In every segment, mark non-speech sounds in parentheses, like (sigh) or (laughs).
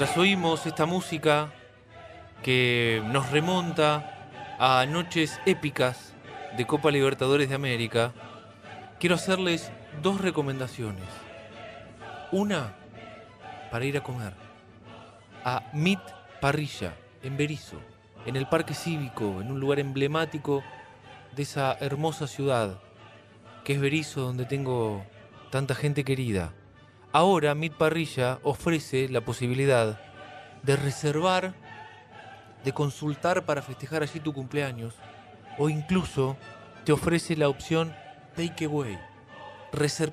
mientras oímos esta música que nos remonta a noches épicas de Copa Libertadores de América, quiero hacerles dos recomendaciones. Una para ir a comer a Meat Parrilla en Berizo, en el Parque Cívico, en un lugar emblemático de esa hermosa ciudad que es Berizo, donde tengo tanta gente querida. Ahora Meat Parrilla ofrece la posibilidad de reservar, de consultar para festejar allí tu cumpleaños, o incluso te ofrece la opción Takeaway.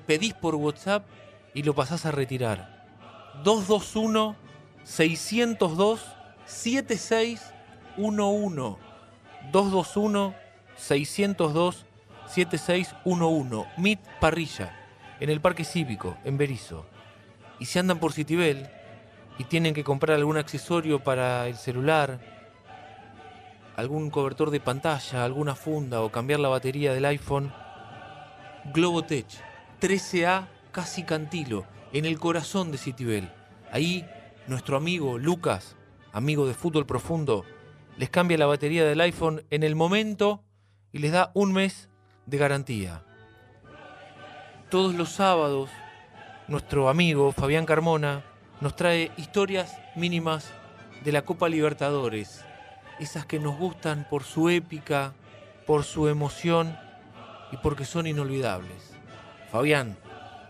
Pedís por WhatsApp y lo pasás a retirar. 221 602 7611 221 602 7611 Meet Parrilla en el Parque Cívico en Berizo. Y si andan por Citibel y tienen que comprar algún accesorio para el celular, algún cobertor de pantalla, alguna funda o cambiar la batería del iPhone, Globotech 13A Casi Cantilo en el corazón de Citibel. Ahí nuestro amigo Lucas, amigo de Fútbol Profundo, les cambia la batería del iPhone en el momento y les da un mes de garantía. Todos los sábados, nuestro amigo Fabián Carmona nos trae historias mínimas de la Copa Libertadores, esas que nos gustan por su épica, por su emoción y porque son inolvidables. Fabián,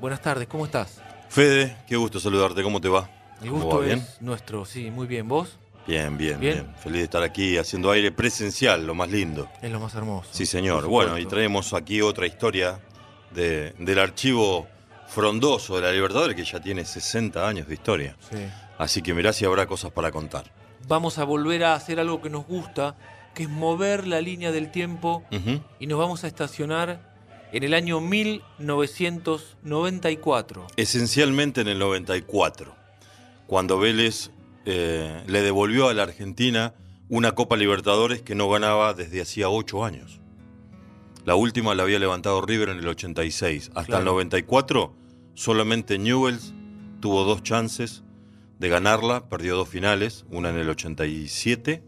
buenas tardes, ¿cómo estás? Fede, qué gusto saludarte, ¿cómo te va? El gusto es nuestro, sí, muy bien. ¿Vos? Bien, bien, bien, Feliz de estar aquí haciendo aire presencial, lo más lindo. Es lo más hermoso. Sí, señor. Bueno, y traemos aquí otra historia de, del archivo frondoso de la Libertadores, que ya tiene 60 años de historia. Sí. Así que mirá si habrá cosas para contar. Vamos a volver a hacer algo que nos gusta, que es mover la línea del tiempo y nos vamos a estacionar en el año 1994. Esencialmente en el 94, cuando Vélez eh, le devolvió a la Argentina una Copa Libertadores que no ganaba desde hacía ocho años. La última la había levantado River en el 86. Hasta el 94 solamente Newells tuvo dos chances de ganarla, perdió dos finales, una en el 87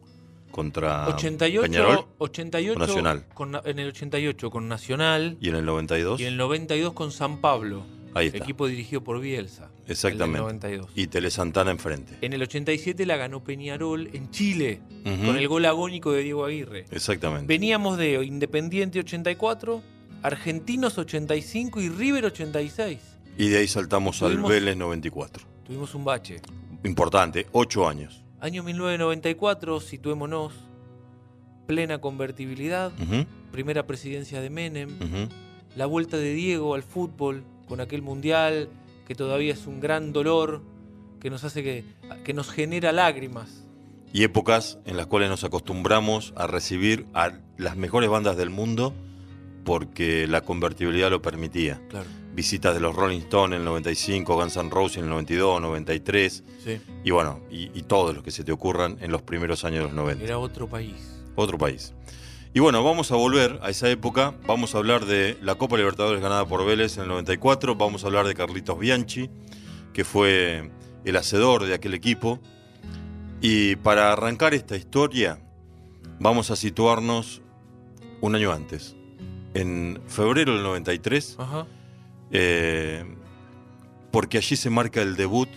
contra 88, Peñarol, 88 Nacional. en el 88 con Nacional y en el 92 y en el 92 con San Pablo. Ahí está. Equipo dirigido por Bielsa. Exactamente. Y Tele Santana enfrente. En el 87 la ganó Peñarol en Chile, con el gol agónico de Diego Aguirre. Exactamente. Veníamos de Independiente 84, Argentinos 85 y River 86. Y de ahí saltamos al Vélez 94. Tuvimos un bache. Importante, ocho años. Año 1994, situémonos, plena convertibilidad, primera presidencia de Menem, la vuelta de Diego al fútbol, con aquel mundial que todavía es un gran dolor, que nos hace que, que nos genera lágrimas. Y épocas en las cuales nos acostumbramos a recibir a las mejores bandas del mundo porque la convertibilidad lo permitía. Visitas de los Rolling Stones en el 95, Guns N' Roses en el 92, 93. Y bueno, y, y todos los que se te ocurran en los primeros años de los 90. Era otro país. Otro país. Y bueno, vamos a volver a esa época. Vamos a hablar de la Copa Libertadores ganada por Vélez en el 94. Vamos a hablar de Carlitos Bianchi, que fue el hacedor de aquel equipo. Y para arrancar esta historia, vamos a situarnos un año antes. En febrero del 93. Eh, porque allí se marca el debut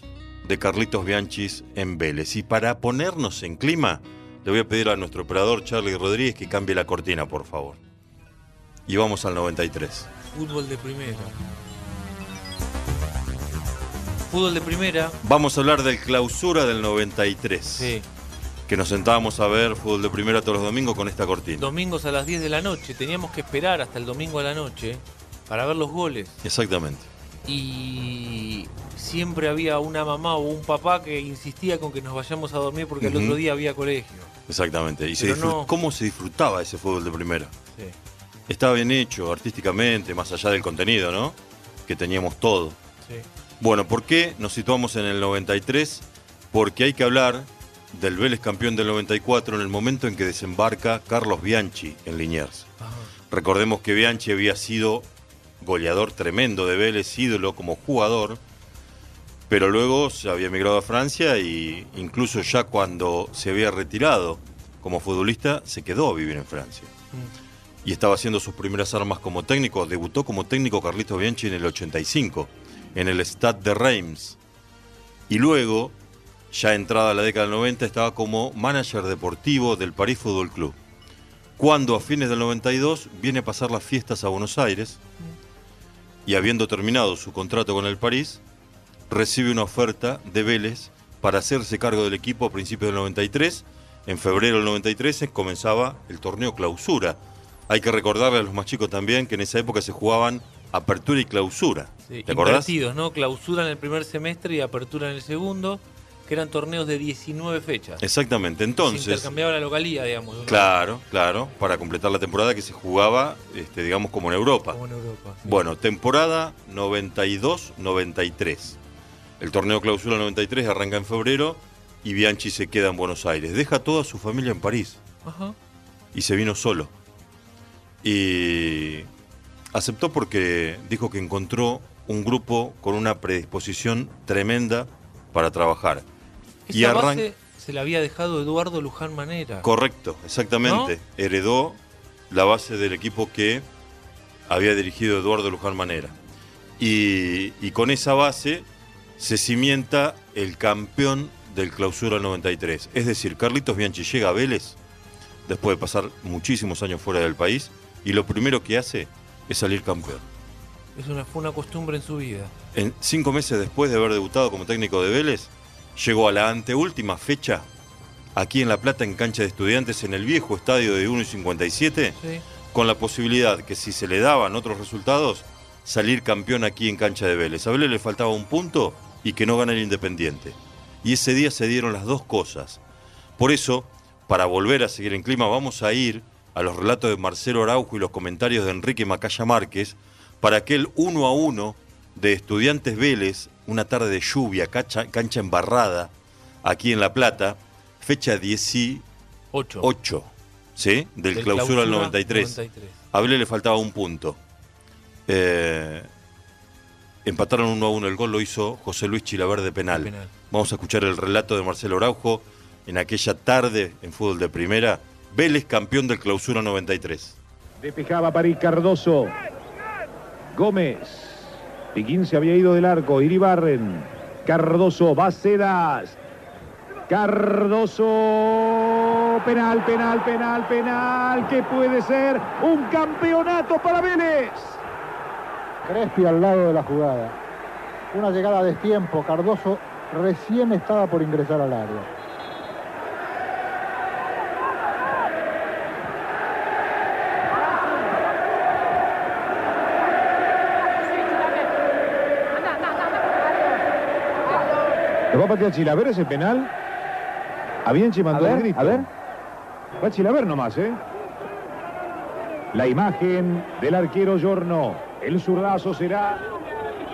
de Carlitos Bianchi en Vélez. Y para ponernos en clima le voy a pedir a nuestro operador Charlie Rodríguez que cambie la cortina, por favor. Y vamos al 93. Fútbol de primera. Fútbol de primera. Vamos a hablar del clausura del 93. Sí. Que nos sentábamos a ver fútbol de primera todos los domingos con esta cortina. Domingos a las 10 de la noche. Teníamos que esperar hasta el domingo a la noche para ver los goles. Exactamente. Y siempre había una mamá o un papá que insistía con que nos vayamos a dormir porque el otro día había colegio. Exactamente. ¿Y cómo se disfrutaba ese fútbol de primera? Sí. Estaba bien hecho artísticamente, más allá del contenido, ¿no? Que teníamos todo. Sí. Bueno, ¿por qué nos situamos en el 93? Porque hay que hablar del Vélez campeón del 94 en el momento en que desembarca Carlos Bianchi en Liniers. Recordemos que Bianchi había sido goleador tremendo de Vélez, ídolo como jugador, Pero luego se había emigrado a Francia y incluso ya cuando se había retirado como futbolista, se quedó a vivir en Francia. Y estaba haciendo sus primeras armas como técnico. Debutó como técnico Carlitos Bianchi en el 85, en el Stade de Reims. Y luego, ya entrada la década del 90, estaba como manager deportivo del París Fútbol Club. Cuando a fines del 92 viene a pasar las fiestas a Buenos Aires y habiendo terminado su contrato con el París, recibe una oferta de Vélez para hacerse cargo del equipo a principios del 93. En febrero del 93 comenzaba el torneo clausura. Hay que recordarle a los más chicos también que en esa época se jugaban apertura y clausura. Sí, ¿Te acordás? ¿no? Clausura en el primer semestre y apertura en el segundo, que eran torneos de 19 fechas. Exactamente. Se Entonces, intercambiaba la localía, digamos. ¿no? claro, claro, para completar la temporada que se jugaba, este, digamos, como en Europa. Como en Europa. sí. Bueno, temporada 92-93. El torneo clausura 93 arranca en febrero y Bianchi se queda en Buenos Aires. Deja toda su familia en París Ajá. y se vino solo. Y aceptó porque dijo que encontró un grupo con una predisposición tremenda para trabajar. Esa Y arran- base se la había dejado Eduardo Luján Manera. Correcto, exactamente. Heredó la base del equipo que había dirigido Eduardo Luján Manera. Y, y con esa base se cimienta el campeón del Clausura 93. Es decir, Carlitos Bianchi llega a Vélez después de pasar muchísimos años fuera del país y lo primero que hace es salir campeón. Es una, fue una costumbre en su vida. En cinco meses después de haber debutado como técnico de Vélez, llegó a la anteúltima fecha aquí en La Plata en cancha de estudiantes en el viejo estadio de 1 y 57, Sí. con la posibilidad que si se le daban otros resultados, salir campeón aquí en cancha de Vélez. A Vélez le faltaba un punto y que no gane el Independiente. Y ese día se dieron las dos cosas. Por eso, para volver a seguir en clima, vamos a ir a los relatos de Marcelo Araujo y los comentarios de Enrique Macaya Márquez para aquel uno a uno de Estudiantes Vélez, una tarde de lluvia, cancha, cancha embarrada, aquí en La Plata, fecha 18, Ocho. ¿sí? Del, Del clausura del 93. 93. A Vélez le faltaba un punto. Eh, empataron uno a uno. El gol lo hizo José Luis Chilaver de penal. Vamos a escuchar el relato de Marcelo Araujo en aquella tarde en fútbol de primera. Vélez campeón del clausura 93. Despejaba París Cardoso. Gómez. Piquín se había ido del arco. Iribarren. Cardoso. Bacedas. Cardoso. Penal, penal, penal, penal. Que puede ser un campeonato para Vélez. Crespi al lado de la jugada. Una llegada a destiempo. Cardoso recién estaba por ingresar al área. ¿Lo va a patear Chilaver ese penal? A Bianchi mandó A ver, el grito. a ver. Va Chilaver nomás, ¿eh? La imagen del arquero Giorno. El zurdazo será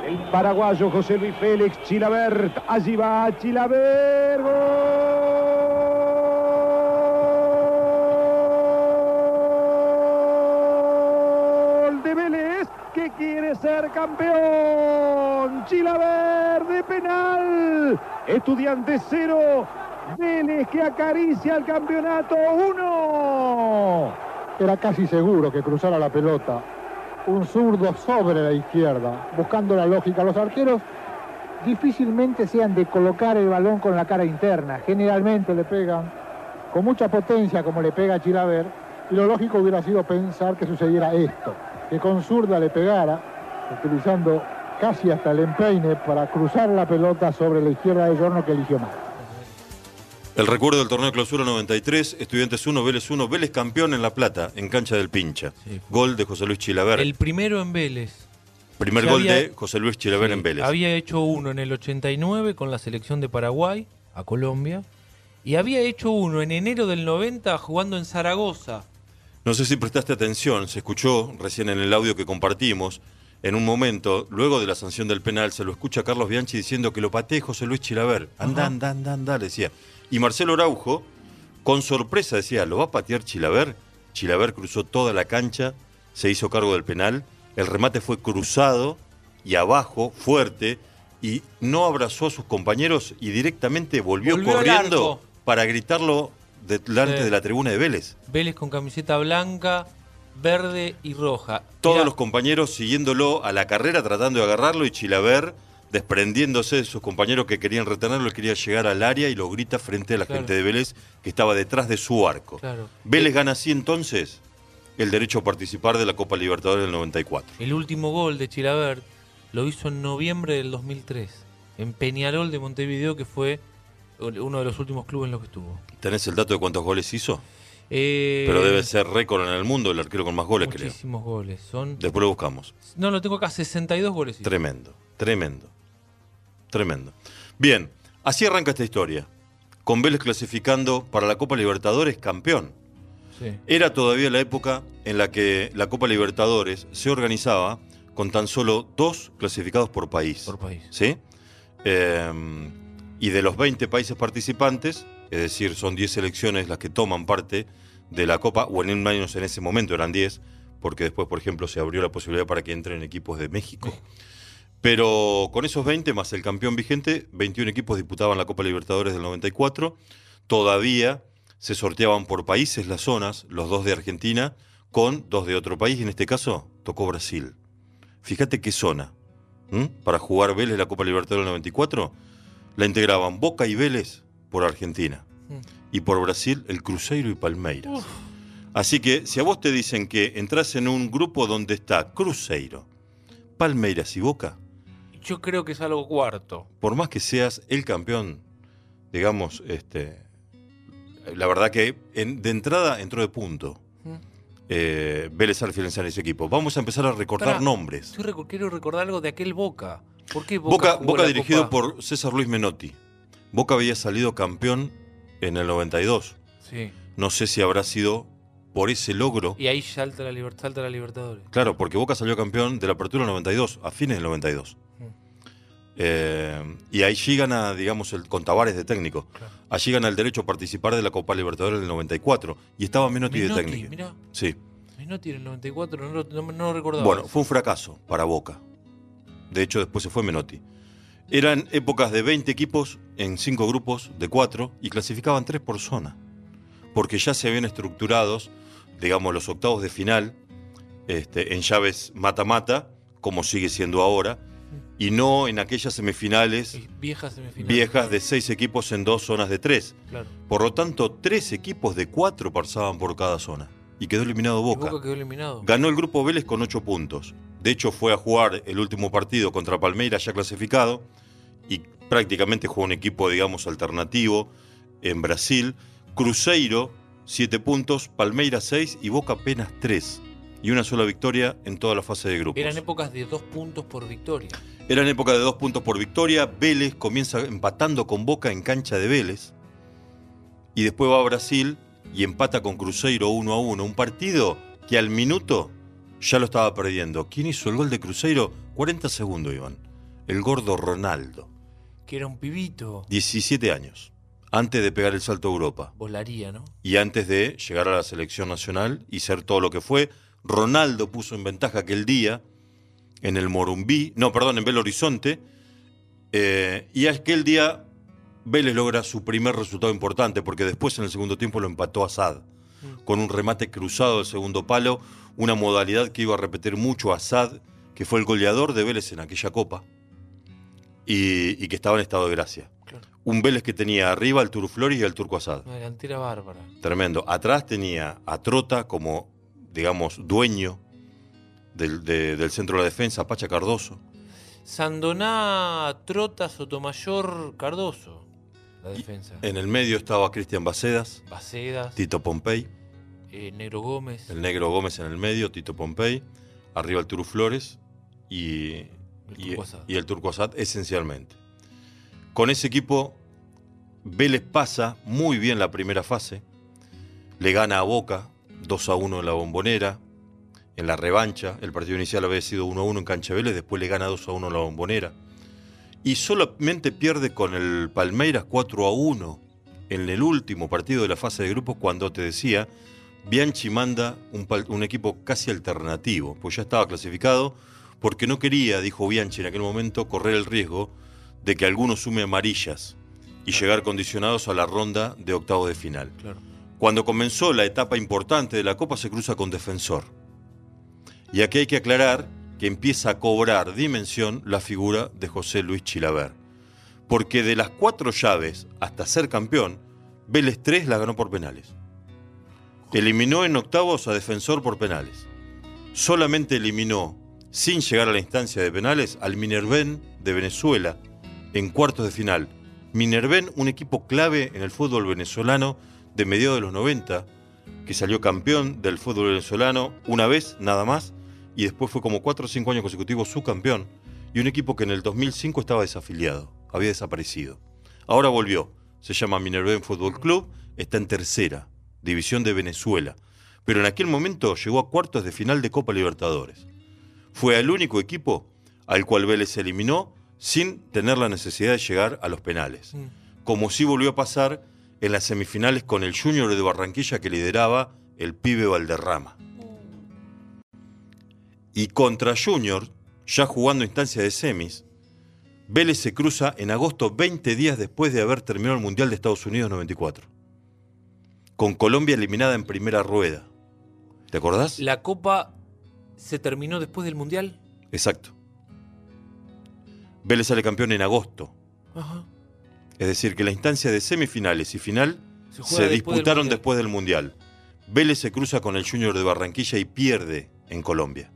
el paraguayo José Luis Félix Chilaver. Allí va Chilaver. Gol de Vélez que quiere ser campeón. Chilaver de penal. Estudiante cero. Vélez que acaricia el campeonato uno. Era casi seguro que cruzara la pelota. Un zurdo sobre la izquierda, buscando la lógica. Los arqueros difícilmente sean de colocar el balón con la cara interna. Generalmente le pegan con mucha potencia como le pega a Chilaver. Y lo lógico hubiera sido pensar que sucediera esto. Que con zurda le pegara, utilizando casi hasta el empeine para cruzar la pelota sobre la izquierda de Giorno que eligió mal. El recuerdo del torneo de clausura 93, Estudiantes 1, Vélez 1, Vélez campeón en La Plata, en cancha del Pincha. Sí. Gol de José Luis Chilaver. El primero en Vélez. Primer gol había- de José Luis Chilaver Sí, en Vélez. Había hecho uno en el 89 con la selección de Paraguay a Colombia. Y había hecho uno en enero del 90 jugando en Zaragoza. No sé si prestaste atención, se escuchó recién en el audio que compartimos. En un momento, luego de la sanción del penal, se lo escucha a Carlos Bianchi diciendo que lo patee José Luis Chilaver. Anda, anda, anda, anda, le decía. Y Marcelo Araujo, con sorpresa, decía, ¿lo va a patear Chilaver? Chilaver cruzó toda la cancha, se hizo cargo del penal. El remate fue cruzado y abajo, fuerte, y no abrazó a sus compañeros y directamente volvió, corriendo para gritarlo delante Sí. de la tribuna de Vélez. Vélez con camiseta blanca, verde y roja. Todos Mirá, los compañeros siguiéndolo a la carrera, tratando de agarrarlo y Chilaver desprendiéndose de sus compañeros que querían retenerlo, él quería llegar al área y lo grita frente a la Claro. gente de Vélez que estaba detrás de su arco. Claro. Vélez gana así entonces el derecho a participar de la Copa Libertadores del 94. El último gol de Chilabert lo hizo en noviembre del 2003, en Peñarol de Montevideo, que fue uno de los últimos clubes en los que estuvo. ¿Tenés el dato de cuántos goles hizo? Eh, Pero debe ser récord en el mundo, el arquero con más goles, creo. Muchísimos goles. Son, Después lo buscamos. no, lo tengo acá, 62 goles. hizo. Tremendo, tremendo, tremendo. Bien, así arranca esta historia. Con Vélez clasificando para la Copa Libertadores campeón. Sí. Era todavía la época en la que la Copa Libertadores se organizaba con tan solo dos clasificados por país. Por país. ¿Sí? Eh, y de los 20 países participantes, es decir, son 10 selecciones las que toman parte de la Copa, o en menos en ese momento eran 10, porque después, por ejemplo, se abrió la posibilidad para que entren equipos de México. Pero con esos 20 más el campeón vigente, 21 equipos disputaban la Copa Libertadores del 94. Todavía se sorteaban por países las zonas, los dos de Argentina con dos de otro país, y en este caso tocó Brasil. Fíjate qué zona. Para jugar Vélez la Copa Libertadores del 94, la integraban Boca y Vélez por Argentina. Mm. Y por Brasil el Cruzeiro y Palmeiras. Así que si a vos te dicen que entras en un grupo donde está Cruzeiro, Palmeiras y Boca, Yo creo que es algo cuarto. por más que seas el campeón, digamos, este, la verdad que en- de entrada entró de punto. Mm. Eh, Vélez al en ese equipo. Vamos a empezar a recordar Pará, nombres. Reco- quiero recordar algo de aquel Boca. ¿Por qué Boca? Boca, jugó Boca la dirigido Copa? por César Luis Menotti. Boca había salido campeón en el 92. Sí. No sé si habrá sido por ese logro. Y ahí salta la, salta la Libertadores. Claro, porque Boca salió campeón de la Apertura 92, a fines del 92. Eh, y allí gana, digamos, el, con Tavares de técnico. Claro. Allí gana el derecho a participar de la Copa Libertadores del 94. Y estaba Menotti, de técnico. mirá. Sí. Menotti en el 94, no no, recordaba. Bueno, fue un fracaso para Boca. De hecho, después se fue Menotti. Eran épocas de 20 equipos en 5 grupos de 4 y clasificaban 3 por zona. Porque ya se habían estructurados, digamos, los octavos de final este, en llaves mata-mata, como sigue siendo ahora, y no en aquellas semifinales Viejas semifinales. viejas de 6 equipos en dos zonas de 3. Claro. Por lo tanto, 3 equipos de 4 pasaban por cada zona. Y quedó eliminado Y Boca. Boca quedó eliminado. Ganó el grupo Vélez con 8 puntos. De hecho, fue a jugar el último partido contra Palmeiras ya clasificado y prácticamente jugó un equipo, digamos, alternativo en Brasil. Cruzeiro, 7 puntos, Palmeiras 6 y Boca apenas 3. Y una sola victoria en toda la fase de grupos. Eran épocas de dos puntos por victoria. Eran época de dos puntos por victoria. Vélez comienza empatando con Boca en cancha de Vélez. Y después va a Brasil y empata con Cruzeiro 1 a 1. Un partido que al minuto ya lo estaba perdiendo. ¿Quién hizo el gol de Cruzeiro? 40 segundos, Iván. El gordo Ronaldo. Que era un pibito. 17 años. Antes de pegar el salto a Europa. Volaría, ¿no? Y antes de llegar a la selección nacional y ser todo lo que fue. Ronaldo puso en ventaja aquel día en el Morumbí, no, perdón, en Belo Horizonte. eh, y aquel día Vélez logra su primer resultado importante, porque después en el segundo tiempo lo empató Assad, con un remate cruzado del segundo palo, una modalidad que iba a repetir mucho Assad, que fue el goleador de Vélez en aquella copa, y, y que estaba en estado de gracia. Claro. Un Vélez que tenía arriba al Turco Flores y al Turco Assad. Una delantera bárbara. Tremendo. Atrás tenía a Trota como, digamos, dueño del, de- del centro de la defensa, Pacha Cardoso. Sandoná, Trota, Sotomayor, Cardoso. La defensa. En el medio estaba Cristian Bacedas, Bacedas, Tito Pompey, eh, Negro Gómez. el negro Gómez en el medio, Tito Pompey, arriba el Turu Flores y, El y- Turco Asad. y el Turco Asad, esencialmente. Con ese equipo, Vélez pasa muy bien la primera fase, le gana a Boca 2 a 1 en la bombonera, en la revancha, el partido inicial había sido 1 a 1 en Cancha después le gana 2 a 1 en la bombonera, y solamente pierde con el Palmeiras 4 a 1 en el último partido de la fase de grupos cuando te decía, Bianchi manda un, un equipo casi alternativo, pues ya estaba clasificado, porque no quería, dijo Bianchi en aquel momento, correr el riesgo de que alguno sume amarillas y llegar condicionados a la ronda de octavos de final. Claro. Cuando comenzó la etapa importante de la Copa se cruza con Defensor. Y aquí hay que aclarar que empieza a cobrar dimensión la figura de José Luis Chilaver. Porque de las cuatro llaves hasta ser campeón, Vélez 3 la ganó por penales. Eliminó en octavos a Defensor por penales. Solamente eliminó, sin llegar a la instancia de penales, al Minerven de Venezuela en cuartos de final. Minerven, un equipo clave en el fútbol venezolano de mediados de los 90, que salió campeón del fútbol venezolano una vez, nada más, y después fue como cuatro o cinco años consecutivos subcampeón, y un equipo que en el 2005 estaba desafiliado, había desaparecido. Ahora volvió, se llama Minerven Fútbol Club, está en tercera, división de Venezuela, pero en aquel momento llegó a cuartos de final de Copa Libertadores. Fue el único equipo al cual Vélez se eliminó sin tener la necesidad de llegar a los penales, Mm. como sí volvió a pasar en las semifinales con el Junior de Barranquilla que lideraba el pibe Valderrama. Y contra Junior, ya jugando instancia de semis, Vélez se cruza en agosto 20 días después de haber terminado el Mundial de Estados Unidos 94. Con Colombia eliminada en primera rueda. ¿Te acordás? La Copa se terminó después del Mundial. Exacto. Vélez sale campeón en agosto. Ajá. Es decir, que la instancia de semifinales y final Se después disputaron después del Mundial. Vélez se cruza con el Junior de Barranquilla y pierde en Colombia.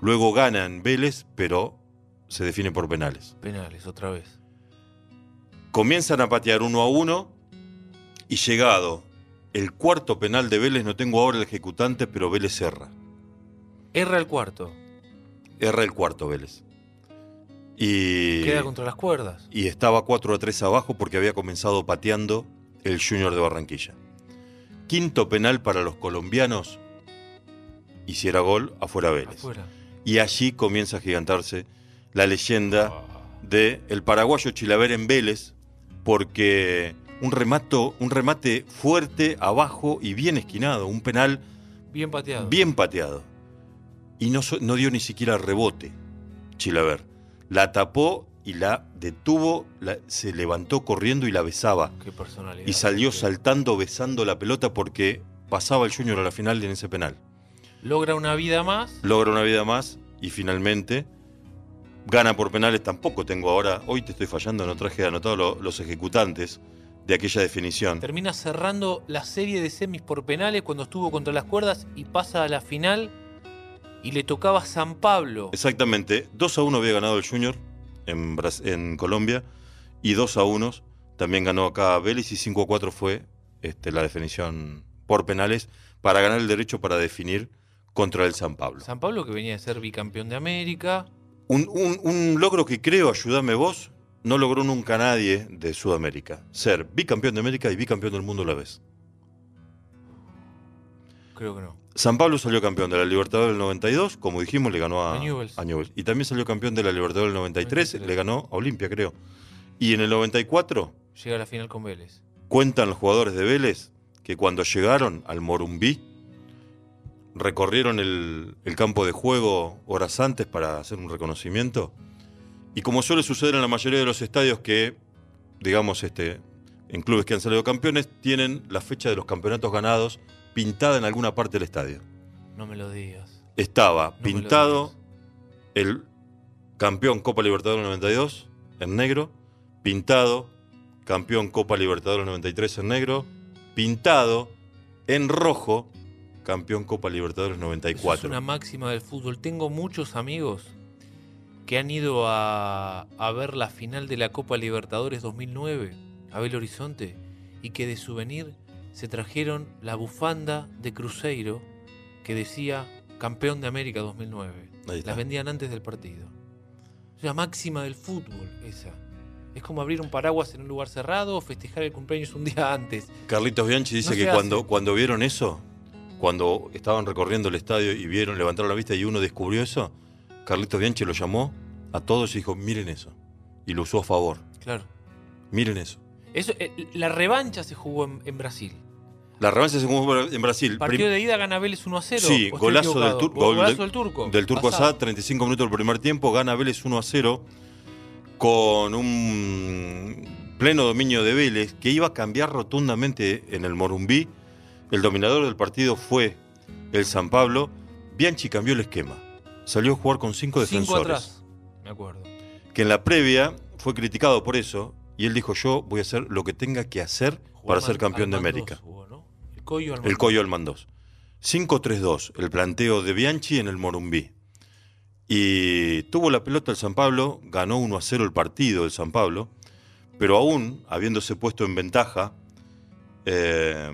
Luego gana en Vélez, pero se define por penales. Penales, otra vez. Comienzan a patear uno a uno y llegado el cuarto penal de Vélez, no tengo ahora el ejecutante, pero Vélez erra. Erra el cuarto. Erra el cuarto Vélez. Y, Queda contra las cuerdas. y estaba 4 a 3 abajo porque había comenzado pateando el Junior de Barranquilla. Quinto penal para los colombianos. Hiciera gol afuera Vélez. Afuera. Y allí comienza a gigantarse la leyenda de el paraguayo Chilaver en Vélez, porque un, remato, un remate fuerte, abajo y bien esquinado, un penal Bien pateado. bien pateado. Y no, no dio ni siquiera rebote, Chilaver. La tapó y la detuvo, la- se levantó corriendo y la besaba. Qué personalidad. Y salió saltando, besando la pelota porque pasaba el Junior a la final en ese penal. Logra una vida más. logra una vida más y finalmente gana por penales. Tampoco tengo ahora, hoy te estoy fallando, no traje anotado lo- los ejecutantes de aquella definición. Termina cerrando la serie de semis por penales cuando estuvo contra las cuerdas y pasa a la final y le tocaba San Pablo. Exactamente, 2 a 1 había ganado el Junior en, Bras- en Colombia y 2 a 1 también ganó acá Vélez y 5 a 4 fue este, la definición por penales para ganar el derecho para definir contra el San Pablo. San Pablo que venía de ser bicampeón de América. Un, un- un logro que creo, ayúdame vos, no logró nunca nadie de Sudamérica. Ser bicampeón de América y bicampeón del mundo a la vez. Creo que no. San Pablo salió campeón de la Libertadores del 92, como dijimos, le ganó a, A Newell's. a Newell's. Y también salió campeón de la Libertadores del 93, 93. le ganó a Olimpia, creo. Y en el 94, Llega a la final con Vélez. cuentan los jugadores de Vélez que cuando llegaron al Morumbí, recorrieron el, el campo de juego horas antes para hacer un reconocimiento. Y como suele suceder en la mayoría de los estadios que, digamos, este, en clubes que han salido campeones, tienen la fecha de los campeonatos ganados pintada en alguna parte del estadio. No me lo digas. Estaba No pintado el campeón Copa Libertadores 92 en negro, pintado campeón Copa Libertadores 93 en negro, pintado en rojo campeón Copa Libertadores Eso 94. es una máxima del fútbol. Tengo muchos amigos que han ido a, a ver la final de la Copa Libertadores 2009 a Belo Horizonte y que de souvenir se trajeron la bufanda de Cruzeiro que decía campeón de América 2009. Ahí está. Las vendían antes del partido. Es la máxima del fútbol esa. Es como abrir un paraguas en un lugar cerrado o festejar el cumpleaños un día antes. Carlitos Bianchi dice No que cuando, cuando vieron eso, cuando estaban recorriendo el estadio y vieron, levantaron la vista y uno descubrió eso, Carlitos Bianchi lo llamó a todos y dijo, miren eso. Y lo usó a favor. Claro. Miren eso. Eso, eh, la revancha se jugó en, en Brasil. La revancha se jugó en Brasil. Partido de ida gana Vélez 1 a 0. Sí, ¿o estoy golazo del, tur- Gol- gol golazo de- del turco. Del turco Asad. Asad, 35 minutos del primer tiempo, gana Vélez 1 a 0. con un pleno dominio de Vélez que iba a cambiar rotundamente en el Morumbí. El dominador del partido fue el San Pablo. Bianchi cambió el esquema. Salió a jugar con cinco defensores. Cinco atrás, me acuerdo. Que en la previa fue criticado por eso. Y él dijo: Yo voy a hacer lo que tenga que hacer para ser campeón de América. Coyo al El Coyo Almandós. 5-3-2, el planteo de Bianchi en el Morumbí. Y tuvo la pelota el San Pablo, ganó 1 0 el partido el San Pablo, pero aún habiéndose puesto en ventaja, eh,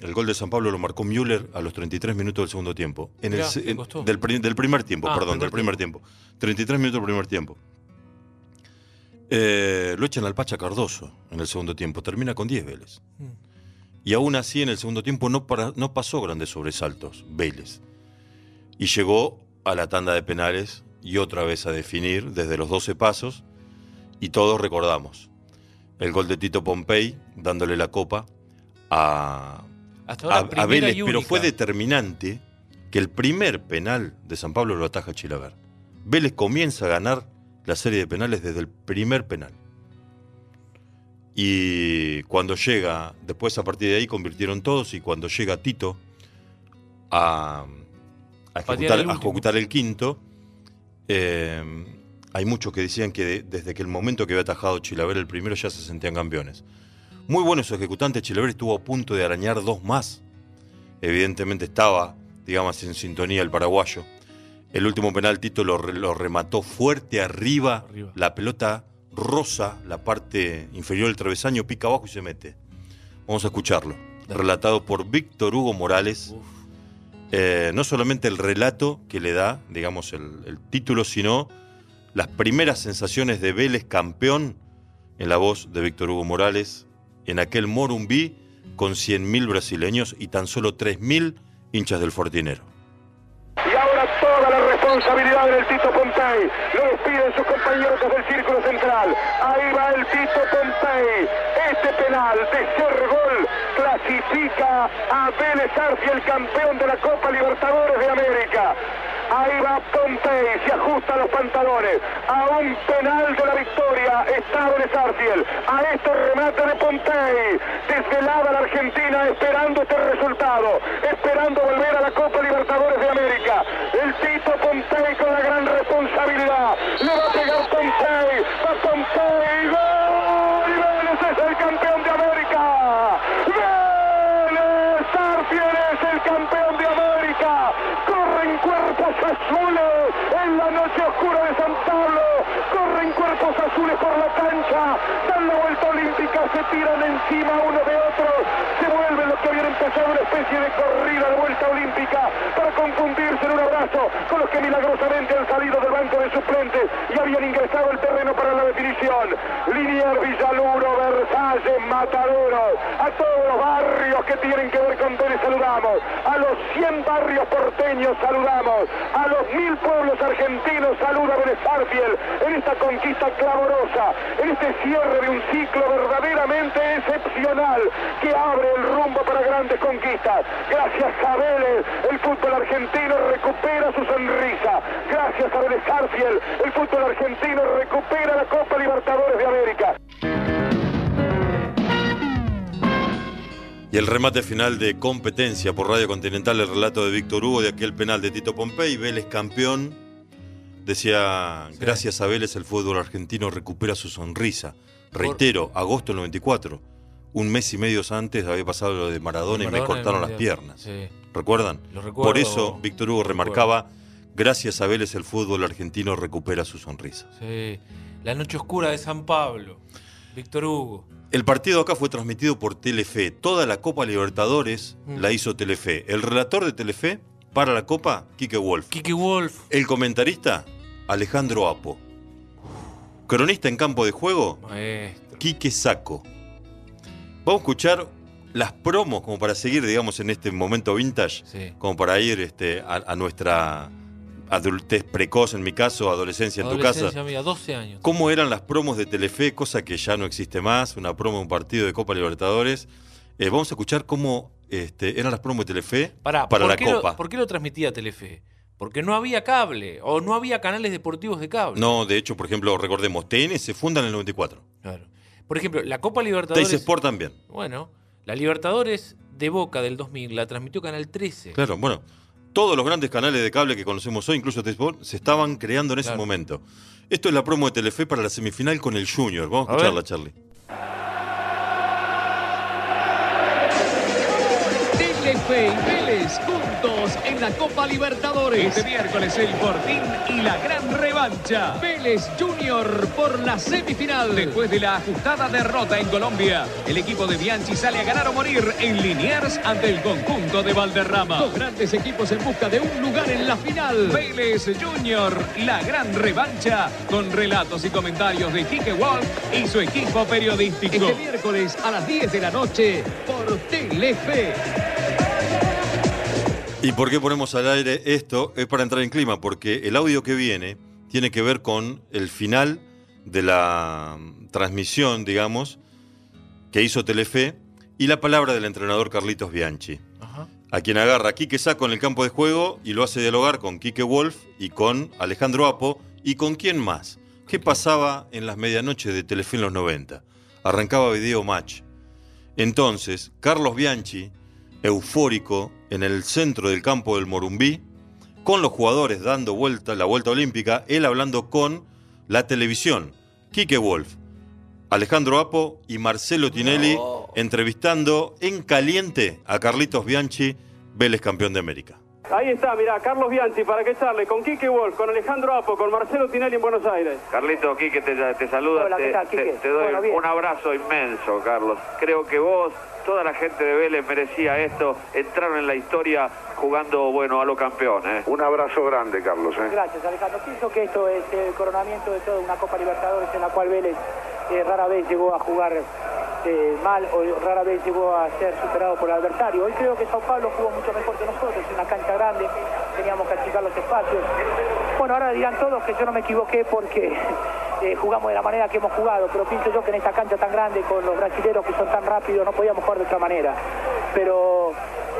el gol de San Pablo lo marcó Müller a los 33 minutos del segundo tiempo. En Mirá, el, ¿te en- del, del primer tiempo, Ah, perdón, del primer tiempo. 33 minutos del primer tiempo. Eh, lo echan al Pacha Cardoso en el segundo tiempo, termina con 10 Vélez. Mm. Y aún así en el segundo tiempo no, para- no pasó grandes sobresaltos, Vélez. Y llegó a la tanda de penales y otra vez a definir desde los 12 pasos. Y todos recordamos el gol de Tito Pompey dándole la copa a, Hasta ahora, a- Vélez, pero fue determinante que el primer penal de San Pablo lo ataja Chilaver. Vélez comienza a ganar la serie de penales desde el primer penal. Y cuando llega, después a partir de ahí convirtieron todos y cuando llega Tito a, ejecutar, el a último. ejecutar el quinto, eh, hay muchos que decían que de- desde que el momento que había atajado Chilaver el primero ya se sentían campeones. Muy bueno su ejecutante, Chilaver estuvo a punto de arañar dos más. Evidentemente estaba, digamos, en sintonía el paraguayo. El último penal Tito lo, re- lo remató fuerte arriba, Arriba. la pelota rosa, la parte inferior del travesaño, pica abajo y se mete. Vamos a escucharlo. Dale. Relatado por Víctor Hugo Morales. Eh, no solamente el relato que le da, digamos, el, el título, sino las primeras sensaciones de Vélez campeón en la voz de Víctor Hugo Morales en aquel Morumbí con 100.000 brasileños y tan solo 3.000 hinchas del Fortinero. Y ahora toda la responsabilidad del Tito Pompey. Lo despiden sus compañeros desde el círculo central. Ahí va el Tito Pompey. Este penal de gol clasifica a Vélez Arfiel campeón de la Copa Libertadores de América. Ahí va Pompey, se ajusta los pantalones. A un penal de la victoria está Vélez Arfiel. A este remate de Pompey. Desvelada la Argentina esperando este resultado. Esperando volver a la Copa Libertadores de América. El Tito Pompey con la gran responsabilidad. Le va a pegar Pompey. Va Pompey. ¡Gol! Y Vélez es el campeón de América. Vélez Arfiel es el campeón de América. Corren cuerpos azules en la noche oscura de San Pablo. Corren cuerpos azules por la cancha. Dan la vuelta olímpica, se tiran encima uno de otro. Se vuelven empezado una especie de corrida de vuelta olímpica para confundirse en un abrazo con los que milagrosamente han salido del banco de suplentes y habían ingresado al terreno para la definición. Liniers, Villaluro, Versalles, Mataderos, a todos los barrios que tienen que ver con Vélez saludamos, a los 100 barrios porteños saludamos, a los mil pueblos argentinos saluda Vélez en esta conquista clamorosa, en este cierre de un ciclo verdaderamente excepcional que abre el rumbo para grandes conquistas. Gracias a Vélez, el fútbol argentino recupera su sonrisa. Gracias a Vélez Arfiel, el fútbol argentino recupera la Copa Libertadores de América. Y el remate final de competencia por Radio Continental, el relato de Víctor Hugo de aquel penal de Tito Pompey, Vélez campeón. Decía, gracias a Vélez el fútbol argentino recupera su sonrisa. Reitero, agosto del 94. Un mes y medio antes había pasado lo de Maradona, y me cortaron las piernas. Sí. ¿Recuerdan? Lo recuerdo, Por eso Víctor Hugo remarcaba, gracias a Vélez el fútbol argentino recupera su sonrisa. Sí. La noche oscura de San Pablo. Víctor Hugo. El partido acá fue transmitido por Telefe. Toda la Copa Libertadores Mm. la hizo Telefe. El relator de Telefe para la Copa, Quique Wolf. Kike Wolf. El comentarista, Alejandro Apo. Cronista en campo de juego, Maestro. Quique Saco. Vamos a escuchar las promos como para seguir, digamos, en este momento vintage, Sí. como para ir este, a, a nuestra adultez precoz, en mi caso, adolescencia en tu casa. Adolescencia mía, 12 años. ¿Cómo eran las promos de Telefe? Cosa que ya no existe más, una promo de un partido de Copa Libertadores. Eh, vamos a escuchar cómo este, eran las promos de Telefe Pará, para ¿por la lo- Copa. ¿Por qué lo transmitía Telefe? Porque no había cable o no había canales deportivos de cable. No, de hecho, por ejemplo, recordemos, TN se funda en el 94. Claro. Por ejemplo, la Copa Libertadores. Teis Sport también. Bueno, la Libertadores de Boca del 2000 la transmitió Canal 13. Claro, bueno. Todos los grandes canales de cable que conocemos hoy, incluso Teis Sport, se estaban creando en ese Claro. momento. Esto es la promo de Telefe para la semifinal con el Junior. Vamos a A escucharla, ver. Charlie. Telefe y Vélez juntos en la Copa Libertadores. Este miércoles el Fortín y la gran revancha. Vélez Junior por la semifinal. Después de la ajustada derrota en Colombia, el equipo de Bianchi sale a ganar o morir en Liniers ante el conjunto de Valderrama. Dos grandes equipos en busca de un lugar en la final. Vélez Junior, la gran revancha, con relatos y comentarios de Quique Wolf y su equipo periodístico. Este miércoles a las 10 de la noche por Telefe. ¿Y por qué ponemos al aire esto? Es para entrar en clima, porque el audio que viene tiene que ver con el final de la mm, transmisión, digamos, que hizo Telefe y la palabra del entrenador Carlitos Bianchi, Ajá. a quien agarra a Quique Saco en el campo de juego y lo hace dialogar con Quique Wolf y con Alejandro Apo y con quién más. ¿Qué pasaba en las medianoches de Telefe en los 90? Arrancaba Video Match. Entonces, Carlos Bianchi, eufórico en el centro del campo del Morumbí, con los jugadores dando vuelta, la vuelta olímpica, él hablando con la televisión, Quique Wolf, Alejandro Apo y Marcelo Tinelli entrevistando en caliente a Carlitos Bianchi, Vélez campeón de América. Ahí está, mirá, Carlos Bianchi, para que charle con Quique Wolf, con Alejandro Apo, con Marcelo Tinelli en Buenos Aires. Carlito, Quique te, te saluda, Hola, ¿qué te, tal, Quique? te- te doy Bueno, un abrazo inmenso, Carlos. Creo que vos, toda la gente de Vélez merecía esto, entraron en la historia jugando, bueno, a lo campeón. ¿eh? Un abrazo grande, Carlos. ¿eh? Gracias, Alejandro. Pienso que esto es el coronamiento de toda una Copa Libertadores en la cual Vélez eh, rara vez llegó a jugar eh, mal o rara vez llegó a ser superado por el adversario. Hoy creo que Sao Paulo jugó mucho mejor que nosotros, en una cancha grande, teníamos que achicar los espacios. Bueno, ahora dirán todos que yo no me equivoqué porque jugamos de la manera que hemos jugado, pero pienso yo que en esta cancha tan grande, con los brasileños que son tan rápidos, no podíamos jugar de otra manera. Pero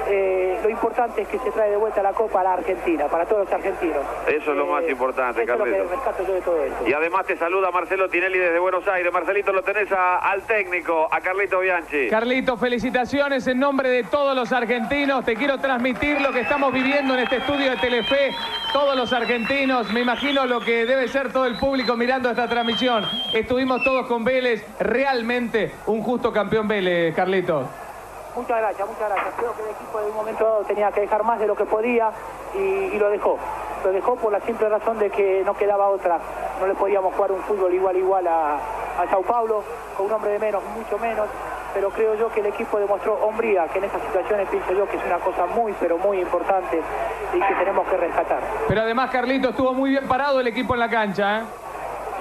eh, lo importante es que se trae de vuelta la Copa a la Argentina, para todos los argentinos. Eso es lo más Eh, importante, eso es lo que Carlitos. rescato yo de todo esto. Y además te saluda Marcelo Tinelli desde Buenos Aires. Marcelito, lo tenés a- al técnico, a Carlito Bianchi. Carlito, felicitaciones en nombre de todos los argentinos. Te quiero transmitir lo que estamos viviendo en este estudio de Telefe. Todos los argentinos, me imagino lo que debe ser todo el público mirando esta transmisión. Estuvimos todos con Vélez, realmente un justo campeón Vélez, Carlito. Muchas gracias, muchas gracias. Creo que el equipo en un momento dado tenía que dejar más de lo que podía y, y lo dejó. Lo dejó por la simple razón de que no quedaba otra. No le podíamos jugar un fútbol igual igual a, a Sao Paulo, con un hombre de menos, mucho menos. Pero creo yo que el equipo demostró hombría, que en estas situaciones pienso yo que es una cosa muy, pero muy importante y que tenemos que rescatar. Pero además, Carlito, estuvo muy bien parado el equipo en la cancha. ¿eh?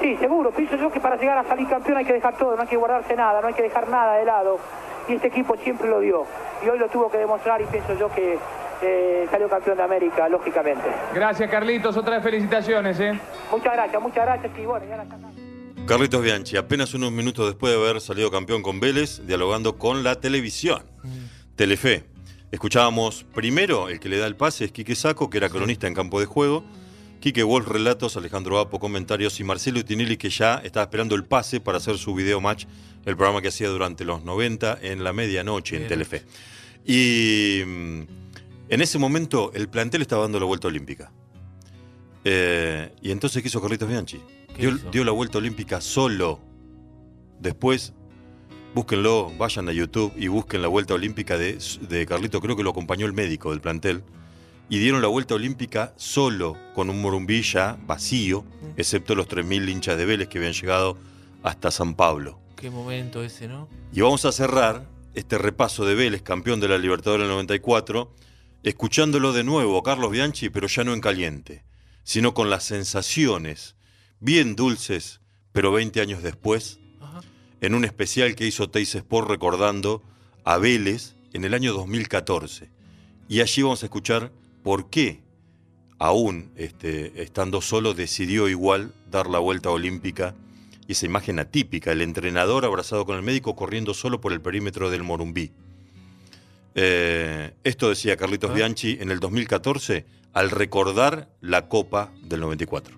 Sí, seguro. Pienso yo que para llegar a salir campeón hay que dejar todo, no hay que guardarse nada, no hay que dejar nada de lado. Y este equipo siempre lo dio. Y hoy lo tuvo que demostrar y pienso yo que eh, salió campeón de América, lógicamente. Gracias, Carlitos. Otra vez felicitaciones. ¿eh? Muchas gracias, muchas gracias. Y bueno, ya la Carlitos Bianchi, apenas unos minutos después de haber salido campeón con Vélez, dialogando con la televisión. Telefe. Escuchábamos primero, el que le da el pase es Quique Saco, que era cronista en campo de juego. Quique Wolf, relatos, Alejandro Apo, comentarios y Marcelo Tinelli, que ya estaba esperando el pase para hacer su video match, el programa que hacía durante los 90 en la medianoche en Telefe. Y mm, en ese momento el plantel estaba dando la vuelta olímpica. Eh, y entonces, ¿qué hizo Carlitos Bianchi? ¿Qué Dio, hizo? dio la vuelta olímpica solo. Después, búsquenlo, vayan a YouTube y busquen la vuelta olímpica de, de Carlito. Creo que lo acompañó el médico del plantel. Y dieron la vuelta olímpica solo, con un Morumbí ya vacío, excepto los 3.000 hinchas de Vélez que habían llegado hasta San Pablo. Qué momento ese, ¿no? Y vamos a cerrar este repaso de Vélez, campeón de la Libertadores del 94, escuchándolo de nuevo a Carlos Bianchi, pero ya no en caliente, sino con las sensaciones bien dulces, pero 20 años después, Ajá. en un especial que hizo Teis Sport recordando a Vélez en el año 2014. Y allí vamos a escuchar por qué, aún este, estando solo, decidió igual dar la vuelta olímpica y esa imagen atípica, el entrenador abrazado con el médico corriendo solo por el perímetro del Morumbí. Eh, esto decía Carlitos Ah. Bianchi en el 2014 al recordar la Copa del 94.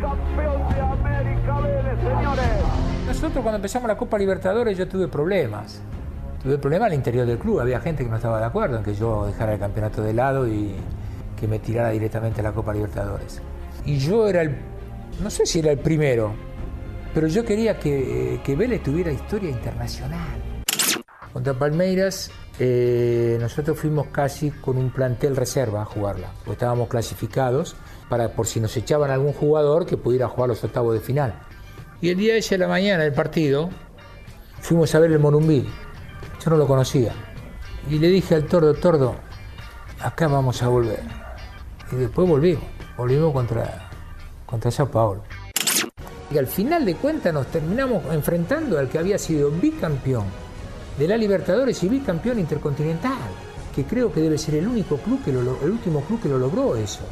Campeón de América Vélez, señores. Nosotros cuando empezamos la Copa Libertadores yo tuve problemas. Tuve problemas al interior del club. Había gente que no estaba de acuerdo en que yo dejara el campeonato de lado y que me tirara directamente a la Copa Libertadores. Y yo era el, no sé si era el primero, pero yo quería que, que Vélez tuviera historia internacional. Contra Palmeiras eh, nosotros fuimos casi con un plantel reserva a jugarla, porque estábamos clasificados para por si nos echaban algún jugador que pudiera jugar los octavos de final. Y el día ese de la mañana del partido fuimos a ver el Monumbí. Yo no lo conocía. Y le dije al tordo, tordo, acá vamos a volver. Y después volvimos, volvimos contra, contra Sao Paulo. Y al final de cuentas nos terminamos enfrentando al que había sido bicampeón de la Libertadores y bicampeón intercontinental, que creo que debe ser el único club que el último club que lo logró eso.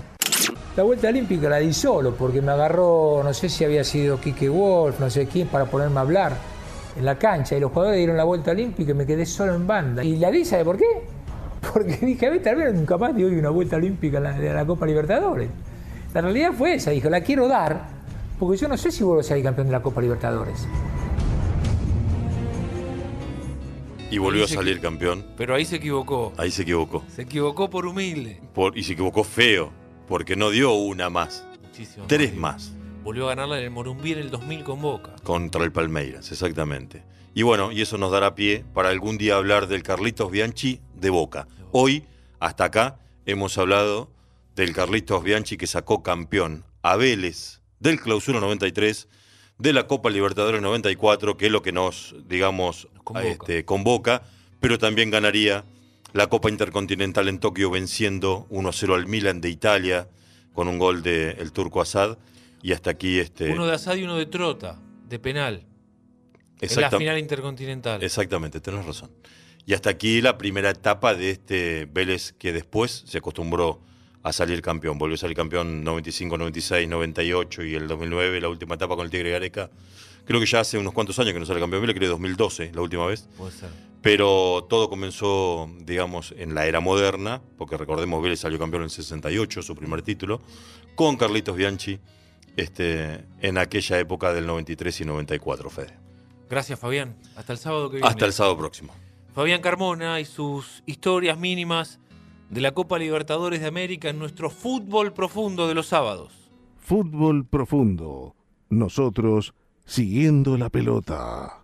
La vuelta olímpica la di solo porque me agarró, no sé si había sido Quique Wolf, no sé quién, para ponerme a hablar en la cancha y los jugadores dieron la vuelta olímpica y me quedé solo en banda. Y la di, ¿sabe por qué? (laughs) Porque dije, a ver, tal vez nunca más doy una vuelta olímpica la, de la Copa Libertadores. La realidad fue esa, dijo, la quiero dar porque yo no sé si vuelvo a ser campeón de la Copa Libertadores. Y volvió a salir campeón. Pero ahí se equivocó. Ahí se equivocó. Se equivocó por humilde. Por- y se equivocó feo, porque no dio una más. Muchísimo Tres más. Volvió a ganarla en el Morumbí en el 2000 con Boca. contra el Palmeiras, exactamente. Y bueno, y eso nos dará pie para algún día hablar del Carlitos Bianchi de Boca. Hoy, hasta acá, hemos hablado del Carlitos Bianchi que sacó campeón a Vélez del Clausura 93, de la Copa Libertadores 94, que es lo que nos, digamos, convoca. este, convoca, pero también ganaría la Copa Intercontinental en Tokio venciendo 1-0 al Milan de Italia con un gol del el turco Assad. Y hasta aquí este. Uno de Asad y uno de Trota, de penal. En la exacta- final intercontinental. Exactamente, tenés razón. Y hasta aquí la primera etapa de este Vélez que después se acostumbró a salir campeón. Volvió a salir campeón 95, 96, 98 y el 2009, la última etapa con el Tigre Gareca. Creo que ya hace unos cuantos años que no sale campeón Vélez, creo que 2012, la última vez. Puede ser. Pero todo comenzó, digamos, en la era moderna, porque recordemos, Vélez salió campeón en el 68, su primer título, con Carlitos Bianchi este, en aquella época del 93 y 94, Fede. Gracias, Fabián. Hasta el sábado que viene. Hasta el sábado próximo. Fabián Carmona y sus historias mínimas de la Copa Libertadores de América en nuestro fútbol profundo de los sábados. Fútbol profundo. Nosotros siguiendo la pelota.